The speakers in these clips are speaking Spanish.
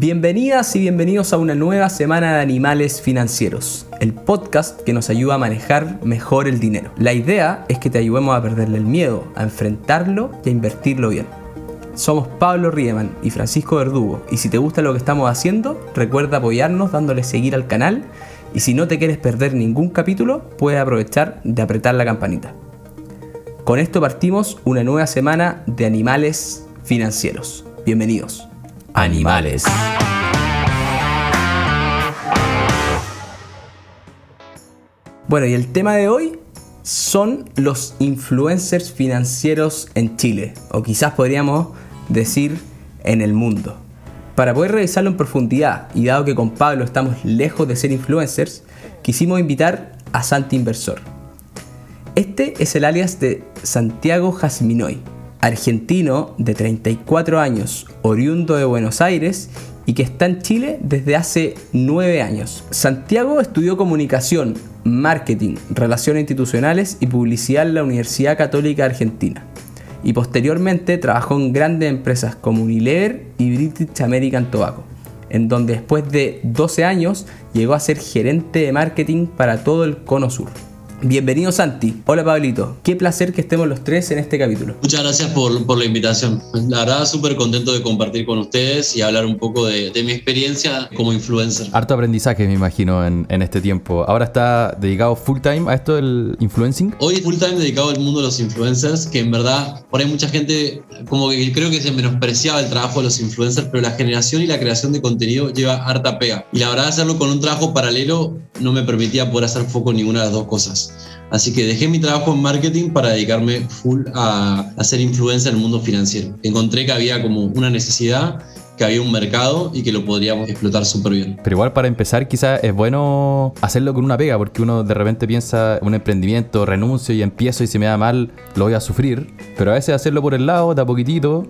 Bienvenidas y bienvenidos a una nueva semana de Animales Financieros, el podcast que nos ayuda a manejar mejor el dinero. La idea es que te ayudemos a perderle el miedo, a enfrentarlo y a invertirlo bien. Somos Pablo Riemann y Francisco Verdugo y si te gusta lo que estamos haciendo, recuerda apoyarnos dándole seguir al canal y si no te quieres perder ningún capítulo, puedes aprovechar de apretar la campanita. Con esto partimos una nueva semana de Animales Financieros. Bienvenidos animales. Bueno, y el tema de hoy son los influencers financieros en Chile, o quizás podríamos decir en el mundo. Para poder revisarlo en profundidad, y dado que con Pablo estamos lejos de ser influencers, quisimos invitar a Santi Inversor. Este es el alias de Santiago Jasminoy, argentino de 34 años, oriundo de Buenos Aires y que está en Chile desde hace 9 años. Santiago estudió comunicación, marketing, relaciones institucionales y publicidad en la Universidad Católica Argentina. Y posteriormente trabajó en grandes empresas como Unilever y British American Tobacco, en donde después de 12 años llegó a ser gerente de marketing para todo el Cono Sur. Bienvenido Santi. Hola Pablito. Qué placer que estemos los tres en este capítulo. Muchas gracias por, la invitación. La verdad, súper contento de compartir con ustedes y hablar un poco de, mi experiencia como influencer. Harto aprendizaje, me imagino, en, este tiempo. ¿Ahora está dedicado full time a esto del influencing? Hoy full time dedicado al mundo de los influencers, que en verdad, por ahí mucha gente, como que creo que se menospreciaba el trabajo de los influencers, pero la generación y la creación de contenido lleva harta pega. Y la verdad, hacerlo con un trabajo paralelo no me permitía poder hacer foco en ninguna de las dos cosas. Así que dejé mi trabajo en marketing para dedicarme full a, a ser influencer en el mundo financiero. Encontré que había como una necesidad que había un mercado y que lo podríamos explotar súper bien. Pero igual para empezar quizás es bueno hacerlo con una pega, porque uno de repente piensa un emprendimiento, renuncio y empiezo y si me da mal, lo voy a sufrir. Pero a veces hacerlo por el lado, da poquitito,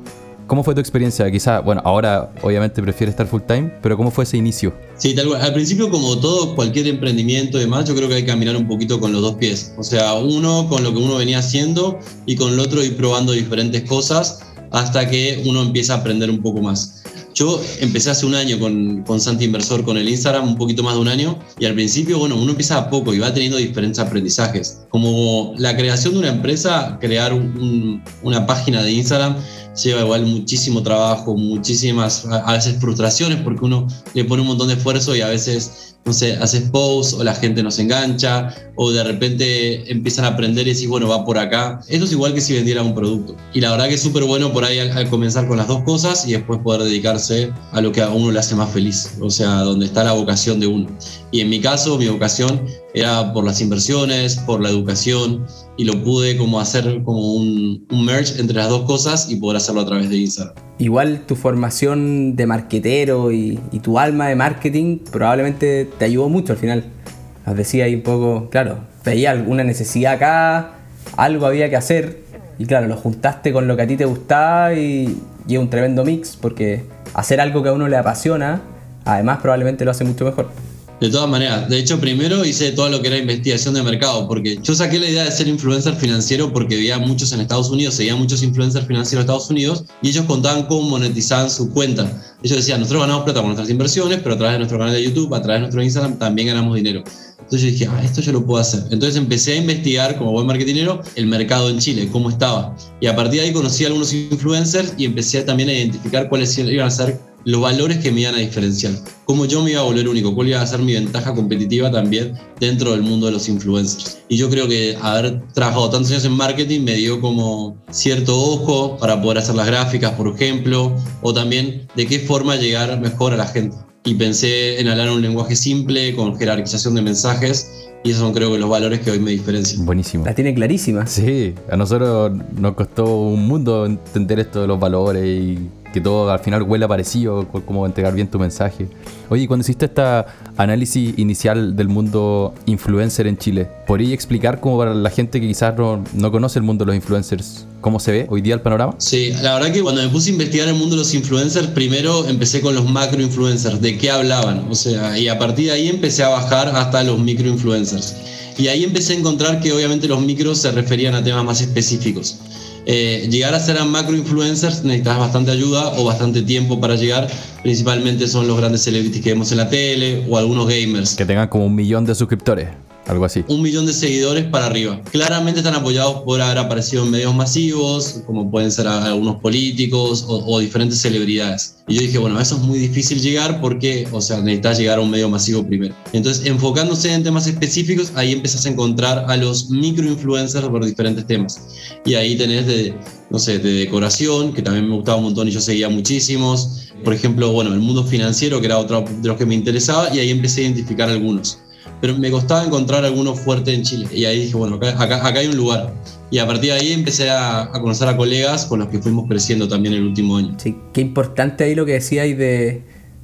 ¿Cómo fue tu experiencia? Quizá, bueno, ahora obviamente prefieres estar full time, pero ¿cómo fue ese inicio? Sí, tal cual. Al principio, como todo, cualquier emprendimiento y demás, yo creo que hay que caminar un poquito con los dos pies. O sea, uno con lo que uno venía haciendo y con el otro ir probando diferentes cosas hasta que uno empieza a aprender un poco más. Yo empecé hace un año con, con Santi Inversor, con el Instagram, un poquito más de un año, y al principio, bueno, uno empieza a poco y va teniendo diferentes aprendizajes. Como la creación de una empresa, crear una página de Instagram lleva igual muchísimo trabajo, muchísimas, a veces frustraciones, porque uno le pone un montón de esfuerzo y a veces, no sé, haces posts o la gente nos engancha, o de repente empiezan a aprender y decís, bueno, va por acá. Esto es igual que si vendiera un producto. Y la verdad que es súper bueno por ahí al, comenzar con las dos cosas y después poder dedicarse a lo que a uno le hace más feliz, o sea, donde está la vocación de uno. Y en mi caso, mi vocación era por las inversiones, por la educación, y lo pude como hacer como un, un, merge entre las dos cosas y poder hacerlo a través de Instagram. Igual tu formación de marquetero y, y tu alma de marketing probablemente te ayudó mucho al final. Nos decía ahí un poco, claro, veía alguna necesidad acá, algo había que hacer y claro, lo juntaste con lo que a ti te gustaba y, y es un tremendo mix porque hacer algo que a uno le apasiona, además probablemente lo hace mucho mejor. De todas maneras, de hecho primero hice todo lo que era investigación de mercado, porque yo saqué la idea de ser influencer financiero porque veía muchos en Estados Unidos, seguía muchos influencers financieros de Estados Unidos y ellos contaban cómo monetizaban su cuenta. Ellos decían, nosotros ganamos plata con nuestras inversiones, pero a través de nuestro canal de YouTube, a través de nuestro Instagram también ganamos dinero. Entonces yo dije, ah, esto yo lo puedo hacer. Entonces empecé a investigar como buen marketingero el mercado en Chile, cómo estaba. Y a partir de ahí conocí a algunos influencers y empecé también a identificar cuáles iban a ser los valores que me iban a diferenciar, cómo yo me iba a volver único, cuál iba a ser mi ventaja competitiva también dentro del mundo de los influencers. Y yo creo que haber trabajado tantos años en marketing me dio como cierto ojo para poder hacer las gráficas, por ejemplo, o también de qué forma llegar mejor a la gente. Y pensé en hablar un lenguaje simple, con jerarquización de mensajes, y esos son creo que los valores que hoy me diferencian. Buenísimo. La tiene clarísima. Sí, a nosotros nos costó un mundo entender esto de los valores y que todo al final huela parecido, como entregar bien tu mensaje. Oye, cuando hiciste este análisis inicial del mundo influencer en Chile, ¿podrías explicar como para la gente que quizás no, no, conoce el mundo de los influencers, cómo se ve hoy día el panorama? Sí, la verdad que cuando me puse a investigar el mundo de los influencers, primero empecé con los macro influencers, de qué hablaban, o sea, y a partir de ahí empecé a bajar hasta los micro influencers. Y ahí empecé a encontrar que obviamente los micros se referían a temas más específicos. Eh, llegar a ser a macro influencers necesitas bastante ayuda o bastante tiempo para llegar. Principalmente son los grandes celebrities que vemos en la tele o algunos gamers. Que tengan como un millón de suscriptores. Algo así. Un millón de seguidores para arriba. Claramente están apoyados por haber aparecido en medios masivos, como pueden ser algunos políticos o, diferentes celebridades. Y yo dije, bueno, eso es muy difícil llegar porque, o sea, necesitas llegar a un medio masivo primero. Entonces, enfocándose en temas específicos, ahí empiezas a encontrar a los microinfluencers por diferentes temas. Y ahí tenés de, no sé, de decoración, que también me gustaba un montón y yo seguía muchísimos. Por ejemplo, bueno, el mundo financiero, que era otro de los que me interesaba, y ahí empecé a identificar algunos pero me costaba encontrar alguno fuerte en Chile. Y ahí dije, bueno, acá, acá, hay un lugar. Y a partir de ahí empecé a, a, conocer a colegas con los que fuimos creciendo también el último año. Sí, qué importante ahí lo que decíais de...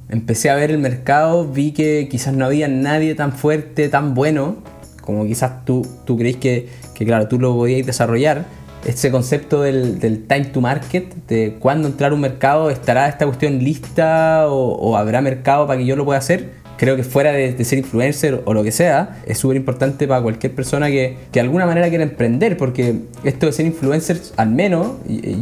Empecé a ver el mercado, vi que quizás no había nadie tan fuerte, tan bueno, como quizás tú, tú creís que, que claro, tú lo podías desarrollar. Ese concepto del, del, time to market, de cuándo entrar a un mercado, ¿estará esta cuestión lista o, o habrá mercado para que yo lo pueda hacer? Creo que fuera de, ser influencer o lo que sea, es súper importante para cualquier persona que, que, de alguna manera quiera emprender, porque esto de ser influencer, al menos,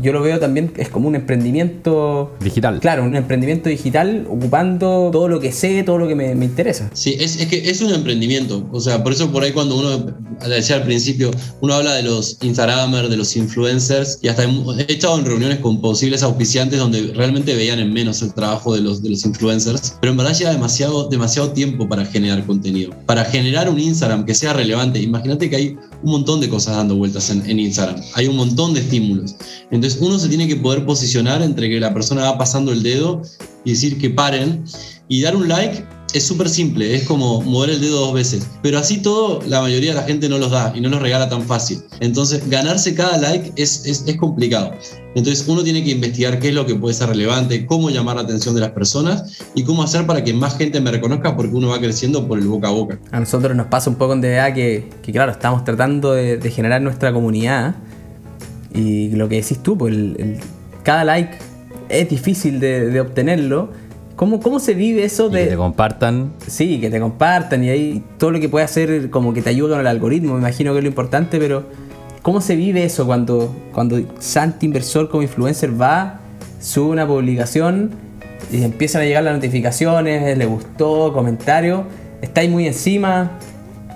yo lo veo también, es como un emprendimiento digital. Claro, un emprendimiento digital ocupando todo lo que sé, todo lo que me, me interesa. Sí, es, es, que es un emprendimiento. O sea, por eso por ahí cuando uno, decía al principio, uno habla de los Instagramers, de los influencers, y hasta he estado en reuniones con posibles auspiciantes donde realmente veían en menos el trabajo de los, de los influencers, pero en verdad lleva demasiado, demasiado demasiado tiempo para generar contenido. Para generar un Instagram que sea relevante, imagínate que hay un montón de cosas dando vueltas en, en, Instagram. Hay un montón de estímulos. Entonces uno se tiene que poder posicionar entre que la persona va pasando el dedo y decir que paren y dar un like es súper simple, es como mover el dedo dos veces. Pero así todo, la mayoría de la gente no los da y no los regala tan fácil. Entonces, ganarse cada like es, es, complicado. Entonces, uno tiene que investigar qué es lo que puede ser relevante, cómo llamar la atención de las personas y cómo hacer para que más gente me reconozca porque uno va creciendo por el boca a boca. A nosotros nos pasa un poco en DA que, que claro, estamos tratando de, generar nuestra comunidad y lo que decís tú, pues el, cada like es difícil de obtenerlo ¿Cómo, ¿Cómo se vive eso de... que te compartan. Sí, que te compartan y ahí todo lo que puede hacer como que te ayuda con el algoritmo, me imagino que es lo importante, pero ¿cómo se vive eso cuando, cuando Santi Inversor como influencer va, sube una publicación y empiezan a llegar las notificaciones, le gustó, comentarios, estáis muy encima,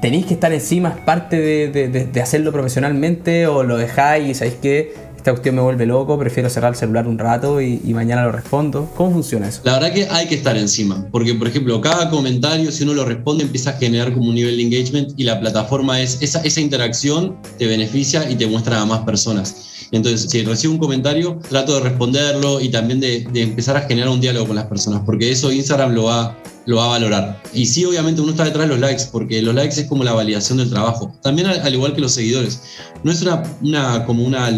tenéis que estar encima, es parte de, de, de hacerlo profesionalmente o lo dejáis y sabéis que esta cuestión me vuelve loco, prefiero cerrar el celular un rato y, mañana lo respondo. ¿Cómo funciona eso? La verdad que hay que estar encima, porque por ejemplo, cada comentario, si uno lo responde, empieza a generar como un nivel de engagement y la plataforma es, esa, esa interacción te beneficia y te muestra a más personas. Entonces, si recibo un comentario, trato de responderlo y también de, de empezar a generar un diálogo con las personas, porque eso Instagram lo va, lo va a valorar. Y sí, obviamente uno está detrás de los likes, porque los likes es como la validación del trabajo. También al, al igual que los seguidores. No es una, una como una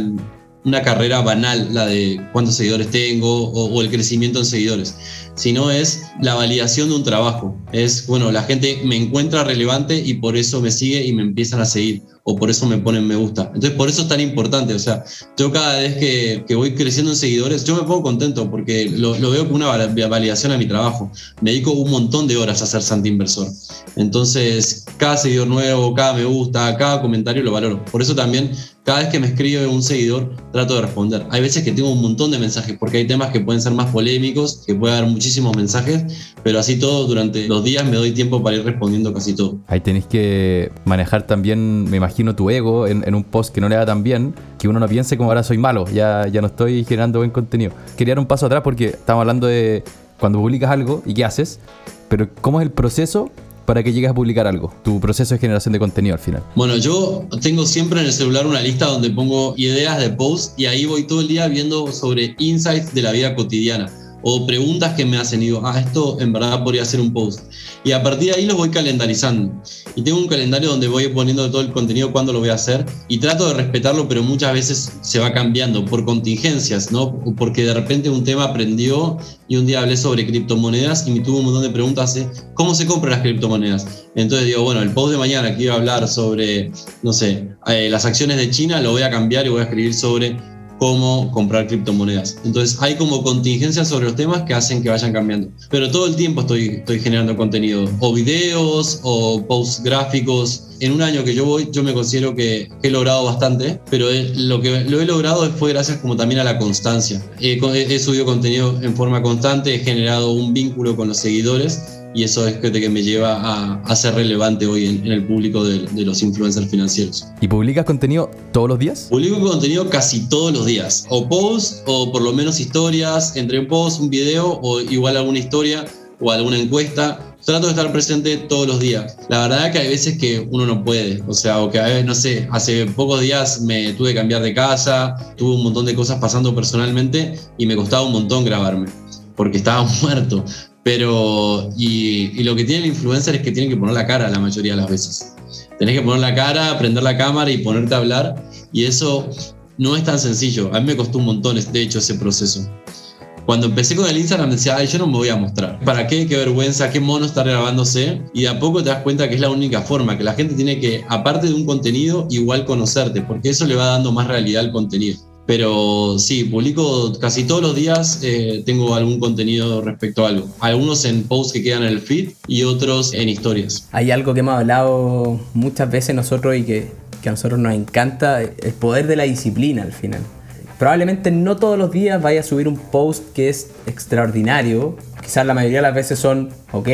una carrera banal, la de cuántos seguidores tengo o, el crecimiento en seguidores, sino es la validación de un trabajo. Es, bueno, la gente me encuentra relevante y por eso me sigue y me empiezan a seguir o por eso me ponen me gusta. Entonces, por eso es tan importante. O sea, yo cada vez que, que voy creciendo en seguidores, yo me pongo contento porque lo, lo, veo como una validación a mi trabajo. Me dedico un montón de horas a ser Santi Inversor. Entonces, cada seguidor nuevo, cada me gusta, cada comentario lo valoro. Por eso también, cada vez que me escribe un seguidor, trato de responder. Hay veces que tengo un montón de mensajes porque hay temas que pueden ser más polémicos, que puede haber muchísimos mensajes, pero así todo, durante los días me doy tiempo para ir respondiendo casi todo. Ahí tenéis que manejar también, me imagino, tu ego en, en, un post que no le da tan bien, que uno no piense como ahora soy malo, ya, ya no estoy generando buen contenido. Quería dar un paso atrás porque estamos hablando de cuando publicas algo y qué haces, pero cómo es el proceso para que llegues a publicar algo? Tu proceso de generación de contenido al final. Bueno, yo tengo siempre en el celular una lista donde pongo ideas de post y ahí voy todo el día viendo sobre insights de la vida cotidiana o preguntas que me hacen y digo, ah, esto en verdad podría ser un post. Y a partir de ahí los voy calendarizando. Y tengo un calendario donde voy poniendo todo el contenido cuando lo voy a hacer y trato de respetarlo, pero muchas veces se va cambiando por contingencias, ¿no? Porque de repente un tema aprendió y un día hablé sobre criptomonedas y me tuvo un montón de preguntas de cómo se compran las criptomonedas. Entonces digo, bueno, el post de mañana que iba a hablar sobre, no sé, eh, las acciones de China, lo voy a cambiar y voy a escribir sobre cómo comprar criptomonedas. Entonces hay como contingencias sobre los temas que hacen que vayan cambiando. Pero todo el tiempo estoy, estoy generando contenido, o videos, o posts gráficos. En un año que yo voy, yo me considero que he logrado bastante, pero lo que lo he logrado fue gracias como también a la constancia. he subido contenido en forma constante, he generado un vínculo con los seguidores y eso es que, que me lleva a, ser relevante hoy en, el público de, los influencers financieros. ¿Y publicas contenido todos los días? Publico contenido casi todos los días, o posts o por lo menos historias, entre un post, un video o igual alguna historia o alguna encuesta. Trato de estar presente todos los días. La verdad es que hay veces que uno no puede, o sea, o que a veces, no sé, hace pocos días me tuve que cambiar de casa, tuve un montón de cosas pasando personalmente y me costaba un montón grabarme, porque estaba muerto. Pero, y, lo que tiene el influencer es que tiene que poner la cara la mayoría de las veces. Tenés que poner la cara, prender la cámara y ponerte a hablar. Y eso no es tan sencillo. A mí me costó un montón, de hecho, ese proceso. Cuando empecé con el Instagram decía, ay, yo no me voy a mostrar. ¿Para qué? Qué vergüenza, qué mono estar grabándose. Y de a poco te das cuenta que es la única forma, que la gente tiene que, aparte de un contenido, igual conocerte, porque eso le va dando más realidad al contenido. Pero sí, publico casi todos los días, eh, tengo algún contenido respecto a algo. Algunos en posts que quedan en el feed y otros en historias. Hay algo que hemos hablado muchas veces nosotros y que, que a nosotros nos encanta, el poder de la disciplina al final. Probablemente no todos los días vaya a subir un post que es extraordinario. Quizás la mayoría de las veces son, ok,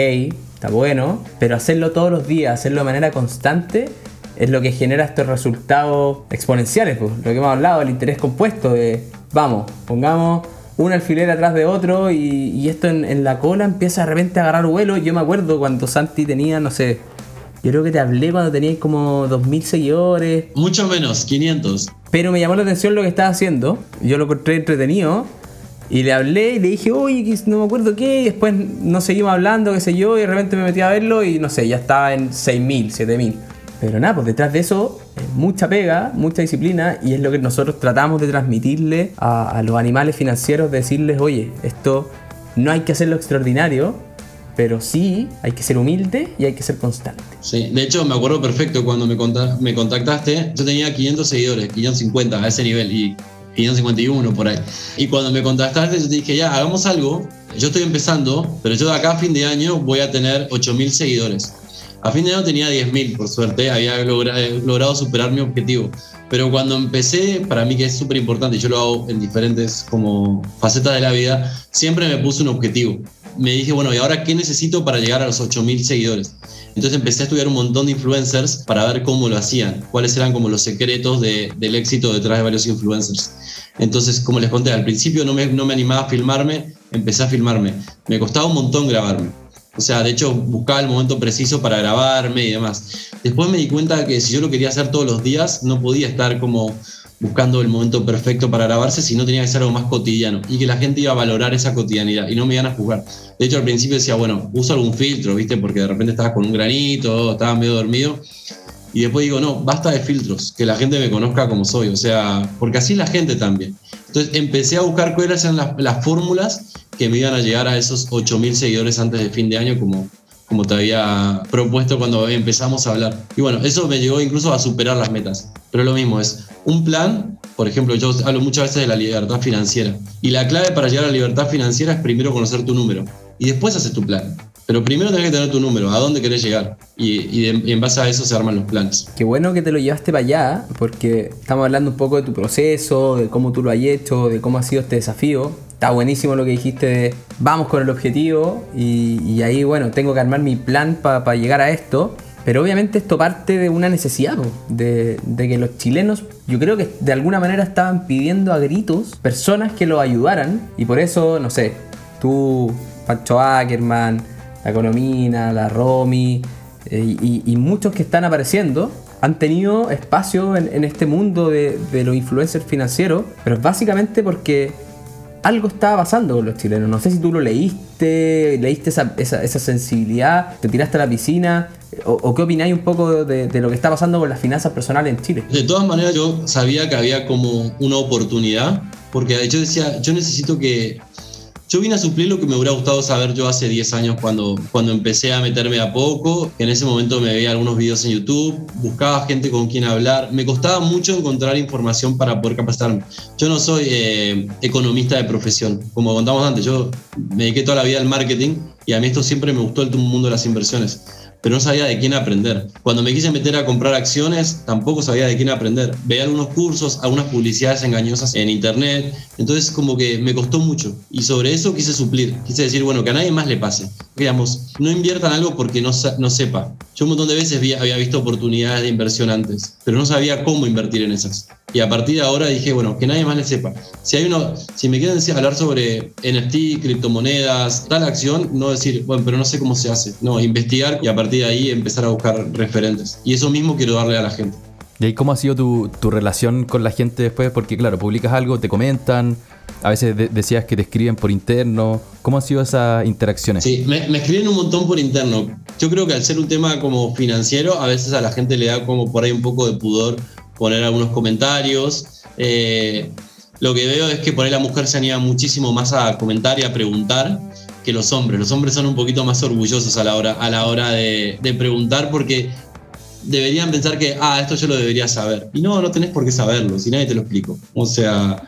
está bueno, pero hacerlo todos los días, hacerlo de manera constante, es lo que genera estos resultados exponenciales, pues, lo que hemos hablado, el interés compuesto de, vamos, pongamos un alfiler atrás de otro y, esto en, la cola empieza de repente a agarrar vuelo. Yo me acuerdo cuando Santi tenía, no sé, yo creo que te hablé cuando tenías como 2.000 seguidores. Mucho menos, 500. Pero me llamó la atención lo que estaba haciendo, yo lo encontré entretenido. Y le hablé y le dije, oye, no me acuerdo qué. Y después nos seguimos hablando, qué sé yo. Y de repente me metí a verlo y no sé, ya estaba en 6.000, 7.000. Pero nada, pues detrás de eso mucha pega, mucha disciplina y es lo que nosotros tratamos de transmitirle a, los animales financieros, decirles, oye, esto no hay que hacerlo extraordinario, pero sí hay que ser humilde y hay que ser constante. Sí, de hecho me acuerdo perfecto cuando me, me contactaste, yo tenía 500 seguidores, 550 a ese nivel y 551 por ahí. Y cuando me contactaste yo te dije, ya, hagamos algo, yo estoy empezando, pero yo de acá a fin de año voy a tener 8000 seguidores. A fin de año tenía 10.000, por suerte, había logrado superar mi objetivo. Pero cuando empecé, para mí que es súper importante, yo lo hago en diferentes como facetas de la vida, siempre me puse un objetivo. Me dije, bueno, ¿y ahora qué necesito para llegar a los 8.000 seguidores? Entonces empecé a estudiar un montón de influencers para ver cómo lo hacían, cuáles eran como los secretos del éxito detrás de varios influencers. Entonces, como les conté, al principio no me, no me animaba a filmarme, empecé a filmarme. Me costaba un montón grabarme o sea, de hecho, buscaba el momento preciso para grabarme y demás. Después me di cuenta que si yo lo quería hacer todos los días, no podía estar como buscando el momento perfecto para grabarse, si no tenía que ser algo más cotidiano y que la gente iba a valorar esa cotidianidad y no me iban a juzgar. De hecho, al principio decía, bueno, uso algún filtro, ¿viste? Porque de repente estaba con un granito, estaba medio dormido. Y después digo, no, basta de filtros, que la gente me conozca como soy, o sea, porque así la gente también. Entonces empecé a buscar cuáles eran las fórmulas que me iban a llegar a esos 8.000 seguidores antes de fin de año, como, como te había propuesto cuando empezamos a hablar. Y bueno, eso me llegó incluso a superar las metas. Pero lo mismo es un plan, por ejemplo, yo hablo muchas veces de la libertad financiera. Y la clave para llegar a la libertad financiera es primero conocer tu número y después haces tu plan. Pero primero tenés que tener tu número, a dónde querés llegar. Y, en base a eso se arman los planes. Qué bueno que te lo llevaste para allá, porque estamos hablando un poco de tu proceso, de cómo tú lo has hecho, de cómo ha sido este desafío está buenísimo lo que dijiste de vamos con el objetivo y, ahí, bueno, tengo que armar mi plan para llegar a esto. Pero obviamente esto parte de una necesidad, de, que los chilenos, yo creo que de alguna manera estaban pidiendo a gritos personas que los ayudaran. Y por eso, no sé, tú, Pancho Ackerman, la Economina, la Romy eh, y, muchos que están apareciendo han tenido espacio en, este mundo de, los influencers financieros, pero es básicamente porque algo estaba pasando con los chilenos. No sé si tú lo leíste, leíste esa, esa, sensibilidad, te tiraste a la piscina, o, qué opináis un poco de, lo que está pasando con las finanzas personales en Chile. De todas maneras, yo sabía que había como una oportunidad, porque de hecho decía, yo necesito que yo vine a suplir lo que me hubiera gustado saber yo hace 10 años cuando, cuando empecé a meterme a poco. En ese momento me veía algunos videos en YouTube, buscaba gente con quien hablar. Me costaba mucho encontrar información para poder capacitarme. Yo no soy eh, economista de profesión. Como contamos antes, yo me dediqué toda la vida al marketing y a mí esto siempre me gustó el mundo de las inversiones pero no sabía de quién aprender. Cuando me quise meter a comprar acciones, tampoco sabía de quién aprender. Veía algunos cursos, algunas publicidades engañosas en internet, entonces como que me costó mucho. Y sobre eso quise suplir, quise decir, bueno, que a nadie más le pase. Digamos, no inviertan algo porque no, no sepa. Yo un montón de veces había visto oportunidades de inversión antes, pero no sabía cómo invertir en esas. Y a partir de ahora dije, bueno, que nadie más le sepa. Si hay uno, si me quieren hablar sobre NFT, criptomonedas, tal acción, no decir, bueno, pero no sé cómo se hace. No, investigar y a partir de ahí empezar a buscar referentes. Y eso mismo quiero darle a la gente. ¿Y ahí cómo ha sido tu, tu relación con la gente después? Porque claro, publicas algo, te comentan, a veces decías que te escriben por interno. ¿Cómo han sido esas interacciones? Sí, me, me, escriben un montón por interno. Yo creo que al ser un tema como financiero, a veces a la gente le da como por ahí un poco de pudor poner algunos comentarios. Eh, lo que veo es que por ahí la mujer se anima muchísimo más a comentar y a preguntar que los hombres. Los hombres son un poquito más orgullosos a la hora, a la hora de, preguntar porque deberían pensar que, ah, esto yo lo debería saber. Y no, no tenés por qué saberlo, si nadie te lo explico. O sea,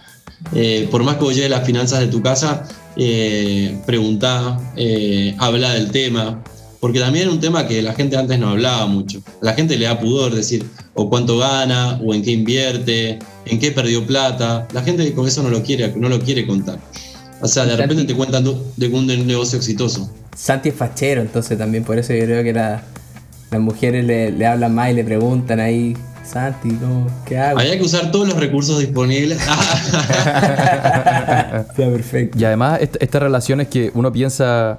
eh, por más que vos lleves las finanzas de tu casa, eh, preguntá, eh, habla del tema, porque también era un tema que la gente antes no hablaba mucho. A la gente le da pudor decir o cuánto gana, o en qué invierte, en qué perdió plata. La gente con eso no lo quiere, no lo quiere contar. O sea, de repente te cuentan de un negocio exitoso. Santi es fachero, entonces también por eso yo creo que las mujeres le, hablan más y le preguntan ahí, Santi, ¿qué hago? Hay que usar todos los recursos disponibles. perfecto. Y además, estas relaciones que uno piensa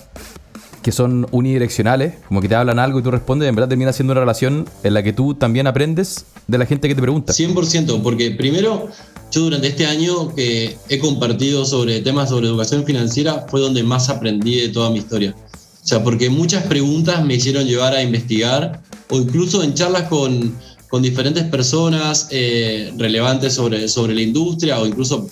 que son unidireccionales, como que te hablan algo y tú respondes, en verdad termina siendo una relación en la que tú también aprendes de la gente que te pregunta. 100%, porque primero, yo durante este año que he compartido sobre temas sobre educación financiera, fue donde más aprendí de toda mi historia. O sea, porque muchas preguntas me hicieron llevar a investigar, o incluso en charlas con, con diferentes personas eh, relevantes sobre, sobre la industria, o incluso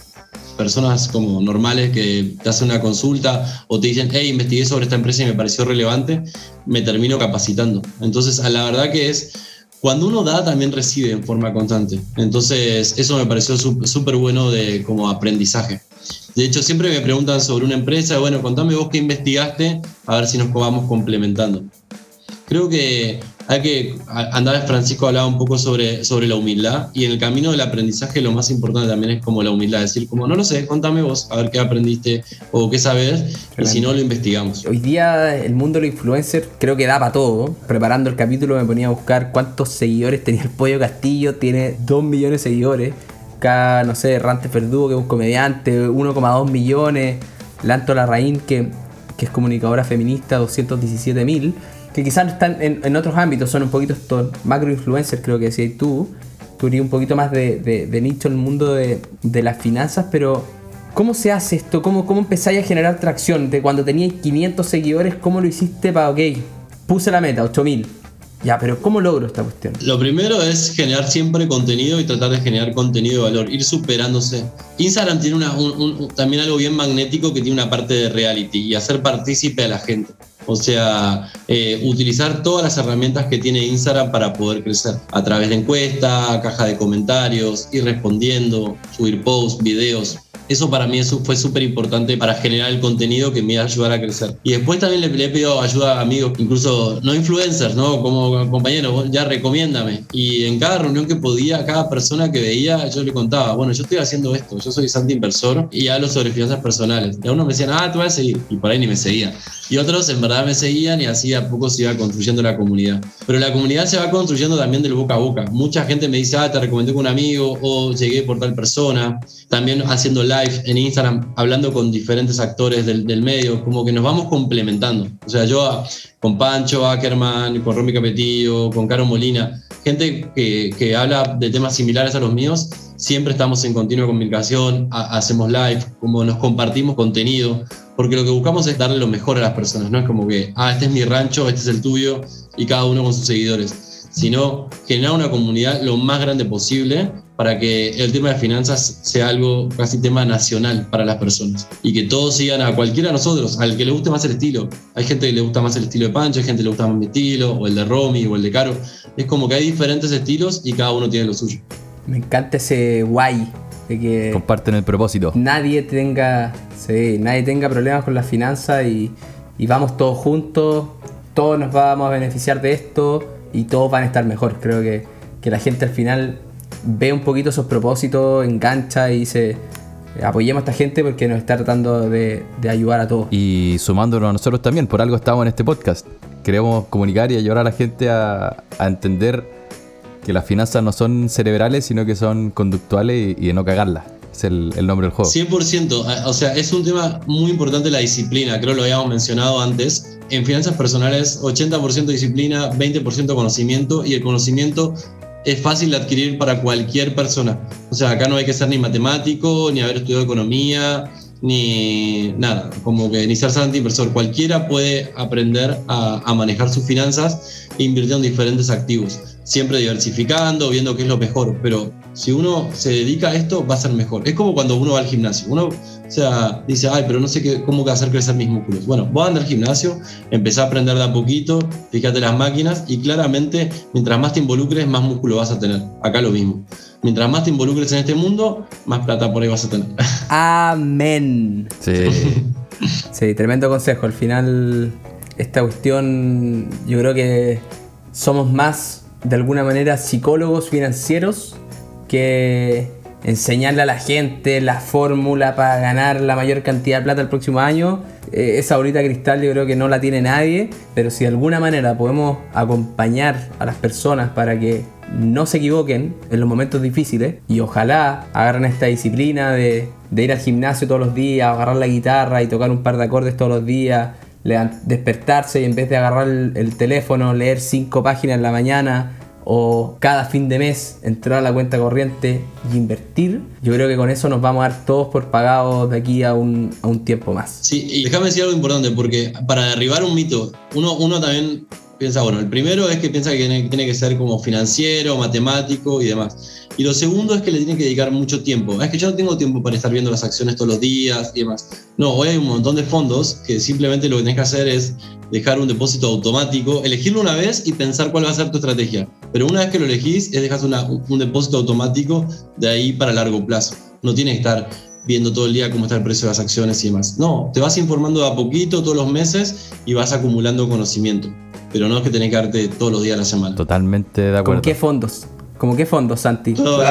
personas como normales que te hacen una consulta o te dicen, hey, investigué sobre esta empresa y me pareció relevante, me termino capacitando. Entonces, la verdad que es, cuando uno da, también recibe en forma constante. Entonces, eso me pareció súper bueno de, como aprendizaje. De hecho, siempre me preguntan sobre una empresa, bueno, contame vos qué investigaste, a ver si nos vamos complementando. Creo que hay que, andar Francisco hablaba un poco sobre, sobre la humildad y en el camino del aprendizaje lo más importante también es como la humildad, decir como no lo sé, contame vos, a ver qué aprendiste o qué sabes y si no lo investigamos. Hoy día el mundo de los influencers creo que da para todo. Preparando el capítulo me ponía a buscar cuántos seguidores tenía el Pollo Castillo, tiene 2 millones de seguidores. Acá, no sé, Rante Perdugo, que es un comediante, 1,2 millones. Lanto Larraín, que, que es comunicadora feminista, 217 mil que quizás están en, otros ámbitos, son un poquito estos macro influencers, creo que decías tú. Tú un poquito más de, nicho en el mundo de, las finanzas, pero ¿cómo se hace esto? ¿Cómo, cómo empezáis a generar tracción? De cuando tenías 500 seguidores, ¿cómo lo hiciste para, ok, puse la meta, 8000? Ya, pero ¿cómo logro esta cuestión? Lo primero es generar siempre contenido y tratar de generar contenido de valor, ir superándose. Instagram tiene también algo bien magnético que tiene una parte de reality y hacer partícipe a la gente. O sea, eh, utilizar todas las herramientas que tiene Instagram para poder crecer. A través de encuesta, caja de comentarios, ir respondiendo, subir posts, videos. Eso para mí eso fue súper importante para generar el contenido que me iba a ayudar a crecer. Y después también le, he pedido ayuda a amigos, incluso no influencers, ¿no? Como compañeros, ya recomiéndame. Y en cada reunión que podía, cada persona que veía, yo le contaba, bueno, yo estoy haciendo esto, yo soy Santi Inversor y hablo sobre finanzas personales. Y a uno me decían, ah, tú vas a seguir. Y por ahí ni me seguían. Y otros en verdad me seguían y así a poco se iba construyendo la comunidad. Pero la comunidad se va construyendo también del boca a boca. Mucha gente me dice, ah, te recomendé con un amigo o llegué por tal persona. También haciendo live en Instagram, hablando con diferentes actores del, del medio, como que nos vamos complementando. O sea, yo con Pancho Ackerman, con Romy Capetillo, con Caro Molina, gente que, que habla de temas similares a los míos, siempre estamos en continua comunicación, hacemos live, como nos compartimos contenido porque lo que buscamos es darle lo mejor a las personas, no es como que, ah, este es mi rancho, este es el tuyo, y cada uno con sus seguidores, sino generar una comunidad lo más grande posible para que el tema de finanzas sea algo casi tema nacional para las personas y que todos sigan a cualquiera de nosotros, al que le guste más el estilo. Hay gente que le gusta más el estilo de Pancho, hay gente que le gusta más mi estilo, o el de Romy, o el de Caro. Es como que hay diferentes estilos y cada uno tiene lo suyo. Me encanta ese guay de que Comparten el propósito. nadie tenga, sí, nadie tenga problemas con las finanzas y, y vamos todos juntos, todos nos vamos a beneficiar de esto y todos van a estar mejor. Creo que, que la gente al final ve un poquito esos propósitos, engancha y dice, apoyemos a esta gente porque nos está tratando de, de ayudar a todos. Y sumándonos a nosotros también, por algo estamos en este podcast. Queremos comunicar y ayudar a la gente a, a entender que las finanzas no son cerebrales, sino que son conductuales y, y de no cagarlas. Es el, el nombre del juego. 100%, a- o sea, es un tema muy importante la disciplina, creo lo habíamos mencionado antes. En finanzas personales, 80% disciplina, 20% conocimiento y el conocimiento es fácil de adquirir para cualquier persona. O sea, acá no hay que ser ni matemático, ni haber estudiado economía, ni nada, como que ni ser santo inversor. Cualquiera puede aprender a, a manejar sus finanzas e invertir en diferentes activos, siempre diversificando, viendo qué es lo mejor. Pero si uno se dedica a esto, va a ser mejor. Es como cuando uno va al gimnasio. Uno, o sea, dice, ay, pero no sé qué, cómo hacer crecer mis músculos. Bueno, vos andar al gimnasio, empezá a aprender de a poquito, fíjate las máquinas y claramente, mientras más te involucres, más músculo vas a tener. Acá lo mismo. Mientras más te involucres en este mundo, más plata por ahí vas a tener. Amén. Sí. Sí, tremendo consejo. Al final, esta cuestión, yo creo que somos más, de alguna manera, psicólogos financieros que enseñarle a la gente la fórmula para ganar la mayor cantidad de plata el próximo año. Eh, esa bolita cristal yo creo que no la tiene nadie, pero si de alguna manera podemos acompañar a las personas para que no se equivoquen en los momentos difíciles y ojalá agarren esta disciplina de, de ir al gimnasio todos los días, agarrar la guitarra y tocar un par de acordes todos los días, despertarse y en vez de agarrar el, el teléfono, leer cinco páginas en la mañana o cada fin de mes entrar a la cuenta corriente y invertir, yo creo que con eso nos vamos a dar todos por pagados de aquí a un, a un tiempo más. Sí, y déjame decir algo importante, porque para derribar un mito, uno, uno también piensa, bueno, el primero es que piensa que tiene, que ser como financiero, matemático y demás. Y lo segundo es que le tiene que dedicar mucho tiempo. Es que yo no tengo tiempo para estar viendo las acciones todos los días y demás. No, hoy hay un montón de fondos que simplemente lo que tenés que hacer es dejar un depósito automático, elegirlo una vez y pensar cuál va a ser tu estrategia. Pero una vez que lo elegís, es dejar una- un depósito automático de ahí para largo plazo. No tienes que estar viendo todo el día cómo está el precio de las acciones y demás. No, te vas informando de a poquito todos los meses y vas acumulando conocimiento. Pero no es que tenés que darte todos los días de la semana. Totalmente de acuerdo. ¿Cómo qué fondos? ¿Cómo qué fondos, Santi? No, No, no,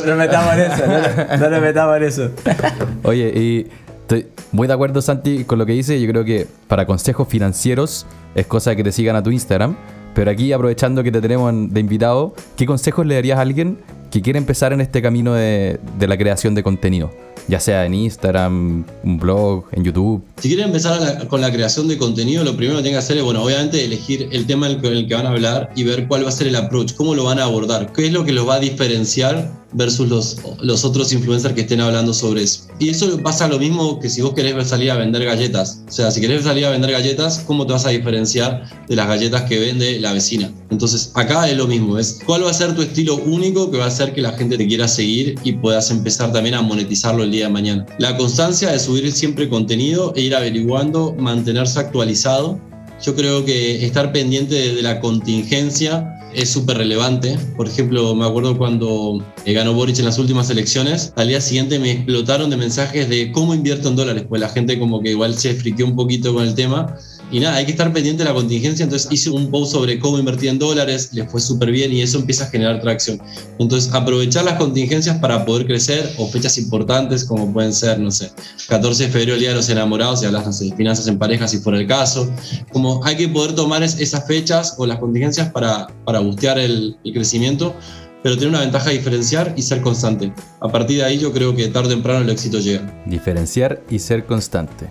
no, no metamos en eso, no, no nos metamos en eso. Oye, y estoy muy de acuerdo, Santi, con lo que dice. Yo creo que para consejos financieros es cosa que te sigan a tu Instagram. Pero aquí, aprovechando que te tenemos en- de invitado, ¿qué consejos le darías a alguien que quiere empezar en este camino de, la creación de contenido? Ya sea en Instagram, un blog, en YouTube. Si quieren empezar con la creación de contenido, lo primero que tienen que hacer es, bueno, obviamente elegir el tema en el que- el que van a hablar y ver cuál va a ser el approach, cómo lo van a abordar, qué es lo que los va a diferenciar versus los, los otros influencers que estén hablando sobre eso. Y eso pasa lo mismo que si vos querés salir a vender galletas. O sea, si querés salir a vender galletas, ¿cómo te vas a diferenciar de las galletas que vende la vecina? Entonces, acá es lo mismo, es cuál va a ser tu estilo único que va a hacer que la gente te quiera seguir y puedas empezar también a monetizarlo el día de mañana. La constancia de subir siempre contenido e ir averiguando, mantenerse actualizado. Yo creo que estar pendiente de, la contingencia es súper relevante. Por ejemplo, me acuerdo cuando eh, ganó Boric en las últimas elecciones, al día siguiente me explotaron de mensajes de cómo invierto en dólares, pues la gente como que igual se friqueó un poquito con el tema. Y nada, hay que estar pendiente de la contingencia. Entonces hice un post sobre cómo invertir en dólares, les fue súper bien y eso empieza a generar tracción. Entonces, aprovechar las contingencias para poder crecer o fechas importantes como pueden ser, no sé, 14 de febrero, el Día de los Enamorados, si hablas de finanzas en pareja, si fuera el caso. Como hay que poder tomar es- esas fechas o las contingencias para, para bustear el, el crecimiento, pero tener una ventaja de diferenciar y ser constante. A partir de ahí yo creo que tarde o temprano el éxito llega. Diferenciar y ser constante.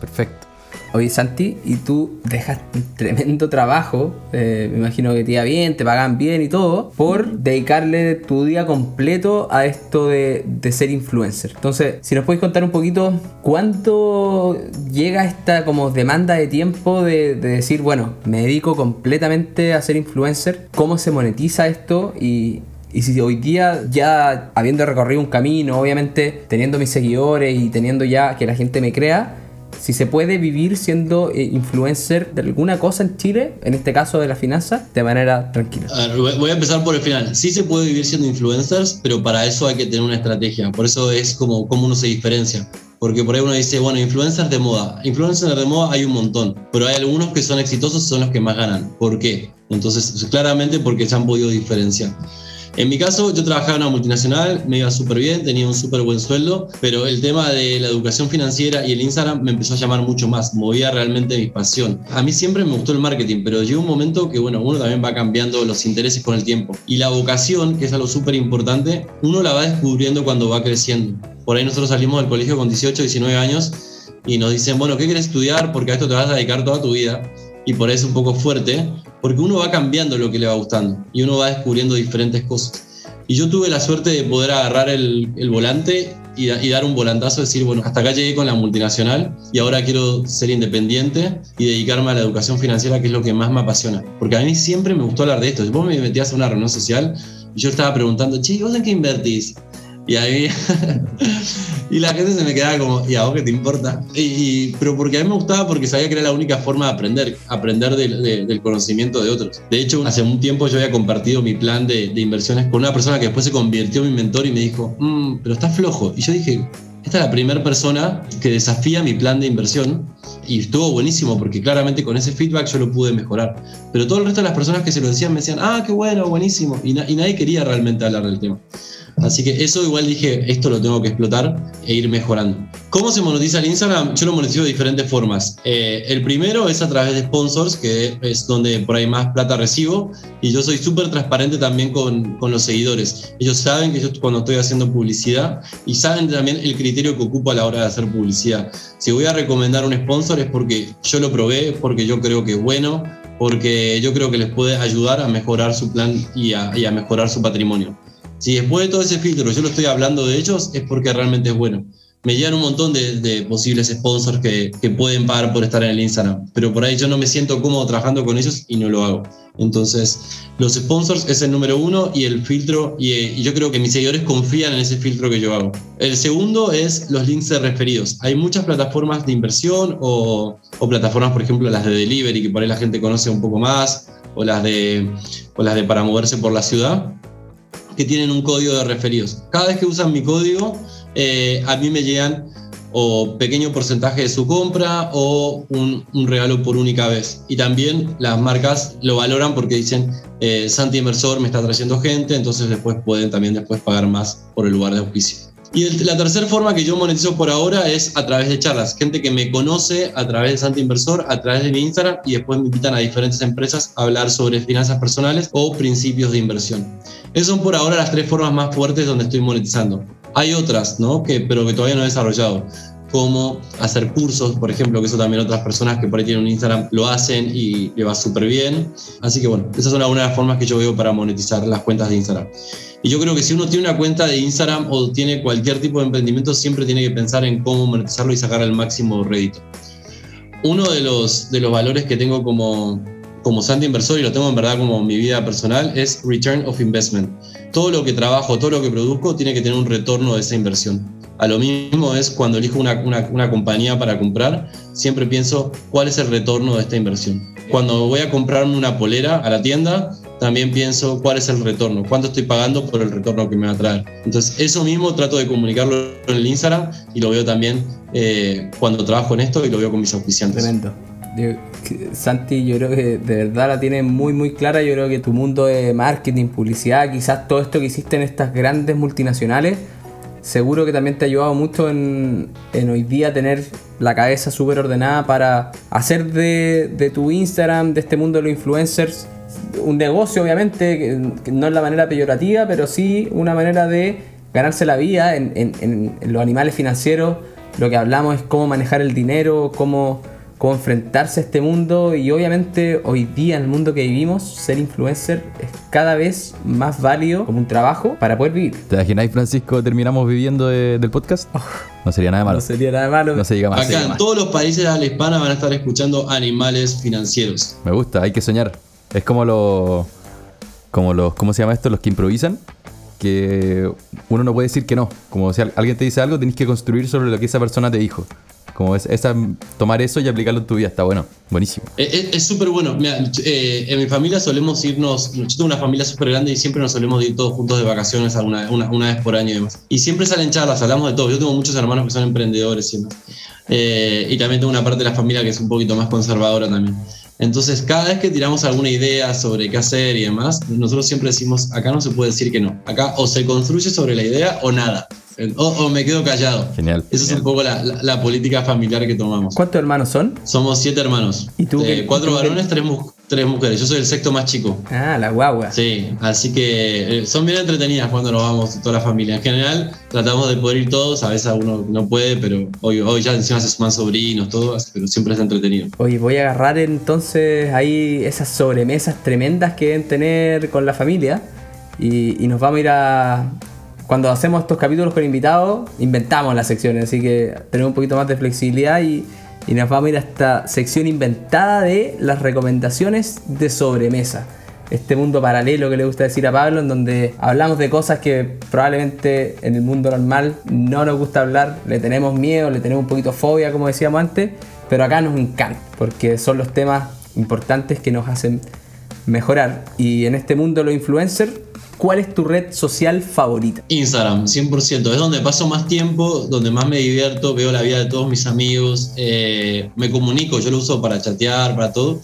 Perfecto. Oye, Santi, y tú dejas un tremendo trabajo, eh, me imagino que te iba bien, te pagan bien y todo, por dedicarle tu día completo a esto de, de ser influencer. Entonces, si nos puedes contar un poquito, ¿cuánto llega esta como demanda de tiempo de, de decir, bueno, me dedico completamente a ser influencer? ¿Cómo se monetiza esto? Y, Y si hoy día, ya habiendo recorrido un camino, obviamente teniendo mis seguidores y teniendo ya que la gente me crea, si se puede vivir siendo eh, influencer de alguna cosa en Chile, en este caso de la finanza, de manera tranquila. voy a empezar por el final. Sí se puede vivir siendo influencers, pero para eso hay que tener una estrategia. Por eso es como, como uno se diferencia. Porque por ahí uno dice, bueno, influencers de moda. Influencers de moda hay un montón, pero hay algunos que son exitosos son los que más ganan. ¿Por qué? Entonces, claramente porque se han podido diferenciar. En mi caso, yo trabajaba en una multinacional, me iba súper bien, tenía un súper buen sueldo, pero el tema de la educación financiera y el Instagram me empezó a llamar mucho más, movía realmente mi pasión. A mí siempre me gustó el marketing, pero llegó un momento que, bueno, uno también va cambiando los intereses con el tiempo. Y la vocación, que es algo súper importante, uno la va descubriendo cuando va creciendo. Por ahí nosotros salimos del colegio con 18, 19 años y nos dicen, bueno, ¿qué quieres estudiar? Porque a esto te vas a dedicar toda tu vida y por eso es un poco fuerte, porque uno va cambiando lo que le va gustando y uno va descubriendo diferentes cosas. Y yo tuve la suerte de poder agarrar el, volante y, dar un volantazo, decir, bueno, hasta acá llegué con la multinacional y ahora quiero ser independiente y dedicarme a la educación financiera, que es lo que más me apasiona. Porque a mí siempre me gustó hablar de esto. Vos me metías a una reunión social y yo estaba preguntando, che, ¿vos en qué invertís? Y ahí. y la gente se me quedaba como, ¿y a vos qué te importa? Y, pero porque a mí me gustaba porque sabía que era la única forma de aprender, aprender del conocimiento de otros. De hecho, hace un tiempo yo había compartido mi plan de, inversiones con una persona que después se convirtió en mi mentor y me dijo, mmm, pero está flojo. Y yo dije, esta es la primera persona que desafía mi plan de inversión y estuvo buenísimo porque claramente con ese feedback yo lo pude mejorar. Pero todo el resto de las personas que se lo decían me decían, ah, qué bueno, buenísimo. Y, y nadie quería realmente hablar del tema. Así que eso igual dije, esto lo tengo que explotar e ir mejorando. ¿Cómo se monetiza el Instagram? Yo lo monetizo de diferentes formas. Eh, el primero es a través de sponsors, que es donde por ahí más plata recibo. Y yo soy súper transparente también con, con, los seguidores. Ellos saben que yo cuando estoy haciendo publicidad y saben también el criterio que ocupo a la hora de hacer publicidad. Si voy a recomendar un sponsor es porque yo lo probé, porque yo creo que es bueno, porque yo creo que les puede ayudar a mejorar su plan y a, y a mejorar su patrimonio. Si después de todo ese filtro yo lo estoy hablando de ellos, es porque realmente es bueno. Me llegan un montón de, posibles sponsors que, pueden pagar por estar en el Instagram, pero por ahí yo no me siento cómodo trabajando con ellos y no lo hago. Entonces, los sponsors es el número uno y el filtro, y, yo creo que mis seguidores confían en ese filtro que yo hago. El segundo es los links de referidos. Hay muchas plataformas de inversión o, o plataformas, por ejemplo, las de delivery, que por ahí la gente conoce un poco más, o las de, o las de para moverse por la ciudad que tienen un código de referidos. Cada vez que usan mi código, eh, a mí me llegan o pequeño porcentaje de su compra o un, regalo por única vez. Y también las marcas lo valoran porque dicen, eh, Santi Inversor me está trayendo gente, entonces después pueden también después pagar más por el lugar de auspicio. Y la tercera forma que yo monetizo por ahora es a través de charlas. Gente que me conoce a través de Santi Inversor, a través de mi Instagram y después me invitan a diferentes empresas a hablar sobre finanzas personales o principios de inversión. Esas son por ahora las tres formas más fuertes donde estoy monetizando. Hay otras, ¿no? Que, pero que todavía no he desarrollado como hacer cursos, por ejemplo, que eso también otras personas que por ahí tienen un Instagram lo hacen y le va súper bien. Así que bueno, esas son algunas de las formas que yo veo para monetizar las cuentas de Instagram. Y yo creo que si uno tiene una cuenta de Instagram o tiene cualquier tipo de emprendimiento, siempre tiene que pensar en cómo monetizarlo y sacar el máximo rédito. Uno de los, de los valores que tengo como, como Santi Inversor y lo tengo en verdad como mi vida personal es Return of Investment. Todo lo que trabajo, todo lo que produzco tiene que tener un retorno de esa inversión. A lo mismo es cuando elijo una, una, una, compañía para comprar, siempre pienso cuál es el retorno de esta inversión. Cuando voy a comprarme una polera a la tienda, también pienso cuál es el retorno, cuánto estoy pagando por el retorno que me va a traer. Entonces, eso mismo trato de comunicarlo en el Instagram y lo veo también eh, cuando trabajo en esto y lo veo con mis auspiciantes. Tremendo. Santi, yo creo que de verdad la tienes muy, muy clara. Yo creo que tu mundo de marketing, publicidad, quizás todo esto que hiciste en estas grandes multinacionales, seguro que también te ha ayudado mucho en, en hoy día tener la cabeza súper ordenada para hacer de, de tu Instagram, de este mundo de los influencers, un negocio, obviamente, que, no es la manera peyorativa, pero sí una manera de ganarse la vida en, en, los animales financieros. Lo que hablamos es cómo manejar el dinero, cómo, cómo enfrentarse a este mundo y obviamente hoy día en el mundo que vivimos, ser influencer es cada vez más válido como un trabajo para poder vivir. ¿Te imagináis, Francisco, terminamos viviendo del podcast? Oh. no sería nada malo. No sería nada malo. No se diga más. Acá en todos los países de habla hispana van a estar escuchando animales financieros. Me gusta, hay que soñar. Es como lo, como los, ¿cómo se llama esto? Los que improvisan. Que uno no puede decir que no. Como si al- alguien te dice algo, tenés que construir sobre lo que esa persona te dijo. Como es, esa, tomar eso y aplicarlo en tu vida. Está bueno. Buenísimo. Eh, Es es súper bueno. Mira, eh, en mi familia solemos irnos, yo tengo una familia súper grande y siempre nos solemos ir todos juntos de vacaciones alguna, una, una vez por año y demás. Y siempre salen charlas, hablamos de todo. Yo tengo muchos hermanos que son emprendedores y demás. Eh, y también tengo una parte de la familia que es un poquito más conservadora también. Entonces, cada vez que tiramos alguna idea sobre qué hacer y demás, nosotros siempre decimos, acá no se puede decir que no. Acá o se construye sobre la idea o nada. O, o me quedo callado. Genial. Esa es un poco la, la- la política familiar que tomamos. ¿Cuántos hermanos son? Somos siete hermanos. ¿Y tú Eh, qué- cuatro tú qué- varones, tres, mu- tres mujeres. Yo soy el sexto más chico. Ah, la guagua. Sí, así que eh, son bien entretenidas cuando nos vamos toda la familia. En general, tratamos de poder ir todos. A veces uno no puede, pero hoy, hoy ya encima se suman sobrinos, todo, pero siempre es entretenido. Oye, voy a agarrar entonces ahí esas sobremesas tremendas que deben tener con la familia y, y nos vamos a ir a... Cuando hacemos estos capítulos con invitados, inventamos las secciones, así que tenemos un poquito más de flexibilidad y, y nos vamos a ir a esta sección inventada de las recomendaciones de sobremesa. Este mundo paralelo que le gusta decir a Pablo, en donde hablamos de cosas que probablemente en el mundo normal no nos gusta hablar, le tenemos miedo, le tenemos un poquito fobia, como decíamos antes, pero acá nos encanta, porque son los temas importantes que nos hacen mejorar. Y en este mundo los influencers, ¿cuál es tu red social favorita? Instagram, 100%. Es donde paso más tiempo, donde más me divierto, veo la vida de todos mis amigos, eh, me comunico, yo lo uso para chatear, para todo.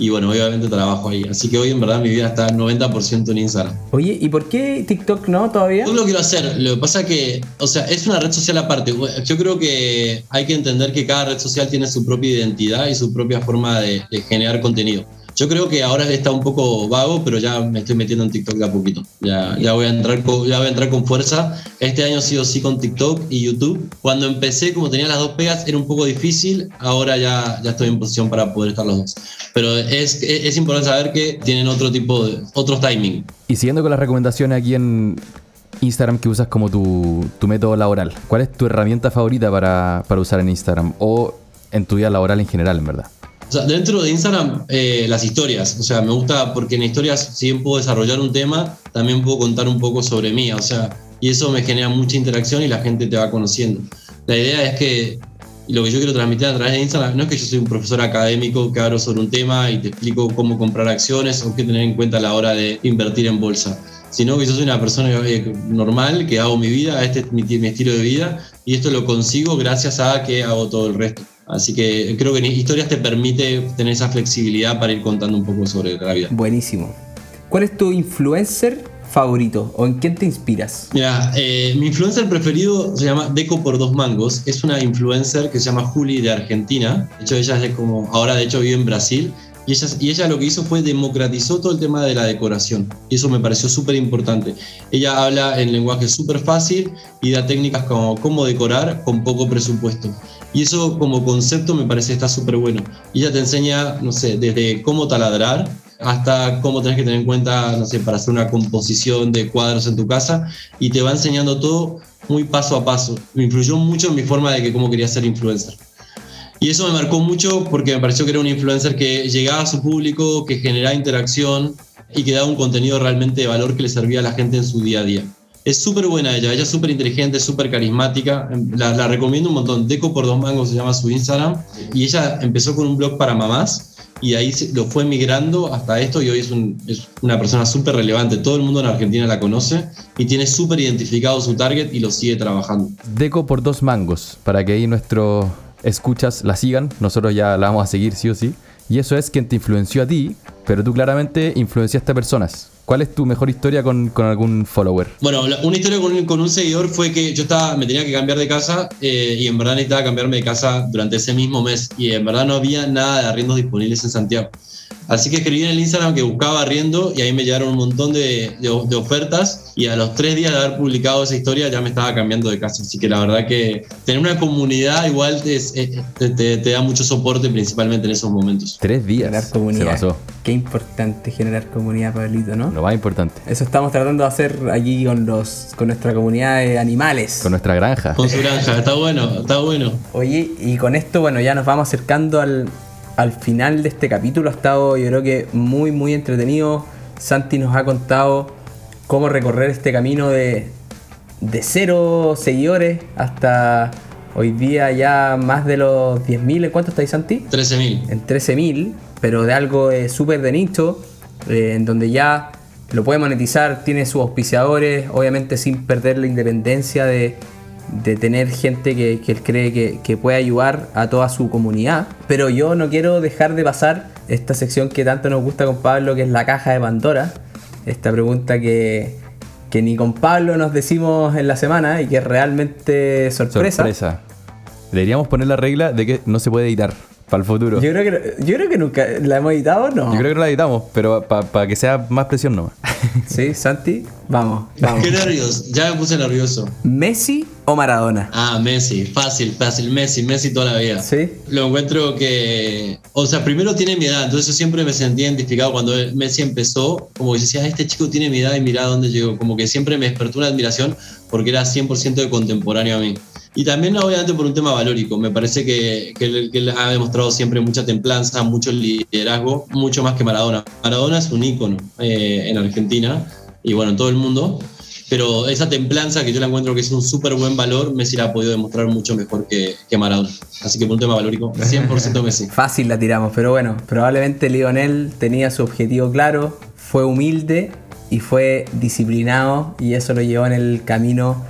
Y bueno, obviamente trabajo ahí. Así que hoy en verdad mi vida está 90% en Instagram. Oye, ¿y por qué TikTok no todavía? Yo lo quiero hacer, lo que pasa que, o sea, es una red social aparte. Yo creo que hay que entender que cada red social tiene su propia identidad y su propia forma de, de generar contenido. Yo creo que ahora está un poco vago, pero ya me estoy metiendo en TikTok de a poquito. Ya, ya, voy a entrar con, ya voy a entrar con fuerza. Este año sí o sí con TikTok y YouTube. Cuando empecé, como tenía las dos pegas, era un poco difícil. Ahora ya, ya estoy en posición para poder estar los dos. Pero es, es, es importante saber que tienen otro tipo de, otros timing. Y siguiendo con las recomendaciones aquí en Instagram que usas como tu, tu método laboral, ¿cuál es tu herramienta favorita para, para usar en Instagram o en tu vida laboral en general, en verdad? O sea, dentro de Instagram, eh, las historias. O sea, me gusta porque en historias, si bien puedo desarrollar un tema, también puedo contar un poco sobre mí. O sea, y eso me genera mucha interacción y la gente te va conociendo. La idea es que lo que yo quiero transmitir a través de Instagram no es que yo soy un profesor académico que hablo sobre un tema y te explico cómo comprar acciones o qué tener en cuenta a la hora de invertir en bolsa, sino que yo soy una persona eh, normal que hago mi vida, este es mi, mi estilo de vida y esto lo consigo gracias a que hago todo el resto. Así que creo que historias te permite tener esa flexibilidad para ir contando un poco sobre la vida. Buenísimo. ¿Cuál es tu influencer favorito o en quién te inspiras? Mira, eh, mi influencer preferido se llama Deco por dos mangos. Es una influencer que se llama Juli de Argentina. De hecho, ella es como, ahora de hecho vive en Brasil. Y ella, lo que hizo fue democratizó todo el tema de la decoración. Y eso me pareció súper importante. Ella habla en lenguaje súper fácil y da técnicas como cómo decorar con poco presupuesto. Y eso como concepto me parece está súper bueno. Y ella te enseña, no sé, desde cómo taladrar hasta cómo tenés que tener en cuenta, no sé, para hacer una composición de cuadros en tu casa y te va enseñando todo muy paso a paso. Me influyó mucho en mi forma de que cómo quería ser influencer. Y eso me marcó mucho porque me pareció que era un influencer que llegaba a su público, que generaba interacción y que daba un contenido realmente de valor que le servía a la gente en su día a día. Es súper buena ella, ella es súper inteligente, súper carismática, la, recomiendo un montón. Deco por dos mangos se llama su Instagram y ella empezó con un blog para mamás y ahí lo fue migrando hasta esto y hoy es, es una persona súper relevante. Todo el mundo en Argentina la conoce y tiene súper identificado su target y lo sigue trabajando. Deco por dos mangos, para que ahí nuestros escuchas la sigan, nosotros ya la vamos a seguir sí o sí. Y eso es quien te influenció a ti, pero tú claramente influenciaste a personas. ¿Cuál es tu mejor historia con, con algún follower? Bueno, la, una historia con, con, un seguidor fue que yo estaba, me tenía que cambiar de casa eh, y en verdad necesitaba cambiarme de casa durante ese mismo mes y en verdad no había nada de arriendos disponibles en Santiago. Así que escribí en el Instagram que buscaba arriendo y ahí me llegaron un montón de, de, de, ofertas y a los tres días de haber publicado esa historia ya me estaba cambiando de casa. Así que la verdad que tener una comunidad igual te, te, te, te da mucho soporte principalmente en esos momentos. Tres días. Generar comunidad. Se pasó. Qué importante generar comunidad, Pablito, ¿no? Lo más importante. Eso estamos tratando de hacer aquí con los con nuestra comunidad de animales. Con nuestra granja. Con su granja, está bueno, está bueno. Oye, y con esto, bueno, ya nos vamos acercando al, al final de este capítulo. Ha estado, yo creo que muy, muy entretenido. Santi nos ha contado cómo recorrer este camino de, de cero seguidores hasta hoy día ya más de los 10.000. ¿En cuánto estáis, Santi? 13.000. En 13.000, pero de algo eh, súper de nicho, eh, en donde ya lo puede monetizar, tiene sus auspiciadores, obviamente sin perder la independencia de, tener gente que, él cree que, que puede ayudar a toda su comunidad. Pero yo no quiero dejar de pasar esta sección que tanto nos gusta con Pablo, que es la caja de Pandora. Esta pregunta que, que ni con Pablo nos decimos en la semana y que es realmente sorpresa. Sorpresa. Deberíamos poner la regla de que no se puede editar para el futuro. Yo creo, que, yo creo que nunca la hemos editado, ¿no? Yo creo que no la editamos, pero para que sea más presión no. Sí, Santi, vamos, vamos. Qué nervios, ya me puse nervioso. ¿Messi o Maradona? Ah, Messi, fácil, fácil, Messi, Messi toda la vida. Sí. Lo encuentro que, o sea, primero tiene mi edad, entonces yo siempre me sentí identificado cuando Messi empezó, como que decía, "Ah, este chico tiene mi edad y mira dónde llegó, como que siempre me despertó una admiración porque era 100% de contemporáneo a mí. Y también obviamente por un tema valórico, me parece que, que, que ha demostrado siempre mucha templanza, mucho liderazgo, mucho más que Maradona. Maradona es un ícono eh, en Argentina y bueno, en todo el mundo, pero esa templanza que yo la encuentro que es un súper buen valor, Messi la ha podido demostrar mucho mejor que, que Maradona. Así que por un tema valórico, 100% Messi. Fácil la tiramos, pero bueno, probablemente Lionel tenía su objetivo claro, fue humilde y fue disciplinado y eso lo llevó en el camino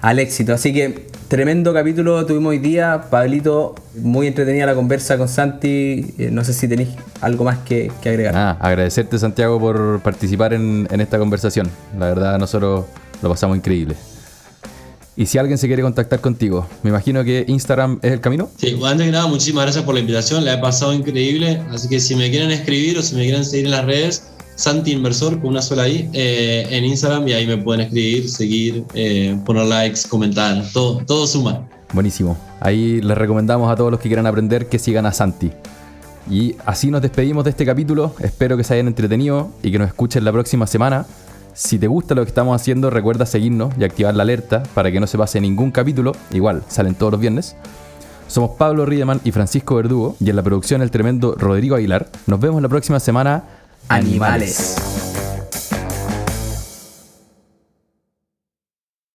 al éxito. Así que tremendo capítulo tuvimos hoy día, Pablito, muy entretenida la conversa con Santi, Eh, no sé si tenéis algo más que, que agregar. Nada, agradecerte Santiago por participar en, en esta conversación. La verdad nosotros lo pasamos increíble. Y si alguien se quiere contactar contigo, me imagino que Instagram es el camino. Sí, antes que nada, muchísimas gracias por la invitación, la he pasado increíble. Así que si me quieren escribir o si me quieren seguir en las redes, Santi Inversor con una sola I eh, en Instagram y ahí me pueden escribir, seguir, eh, poner likes, comentar, todo, todo suma. Buenísimo. Ahí les recomendamos a todos los que quieran aprender que sigan a Santi. Y así nos despedimos de este capítulo. Espero que se hayan entretenido y que nos escuchen la próxima semana. Si te gusta lo que estamos haciendo, recuerda seguirnos y activar la alerta para que no se pase ningún capítulo. Igual, salen todos los viernes. Somos Pablo Riedemann y Francisco Verdugo y en la producción el tremendo Rodrigo Aguilar. Nos vemos la próxima semana animales.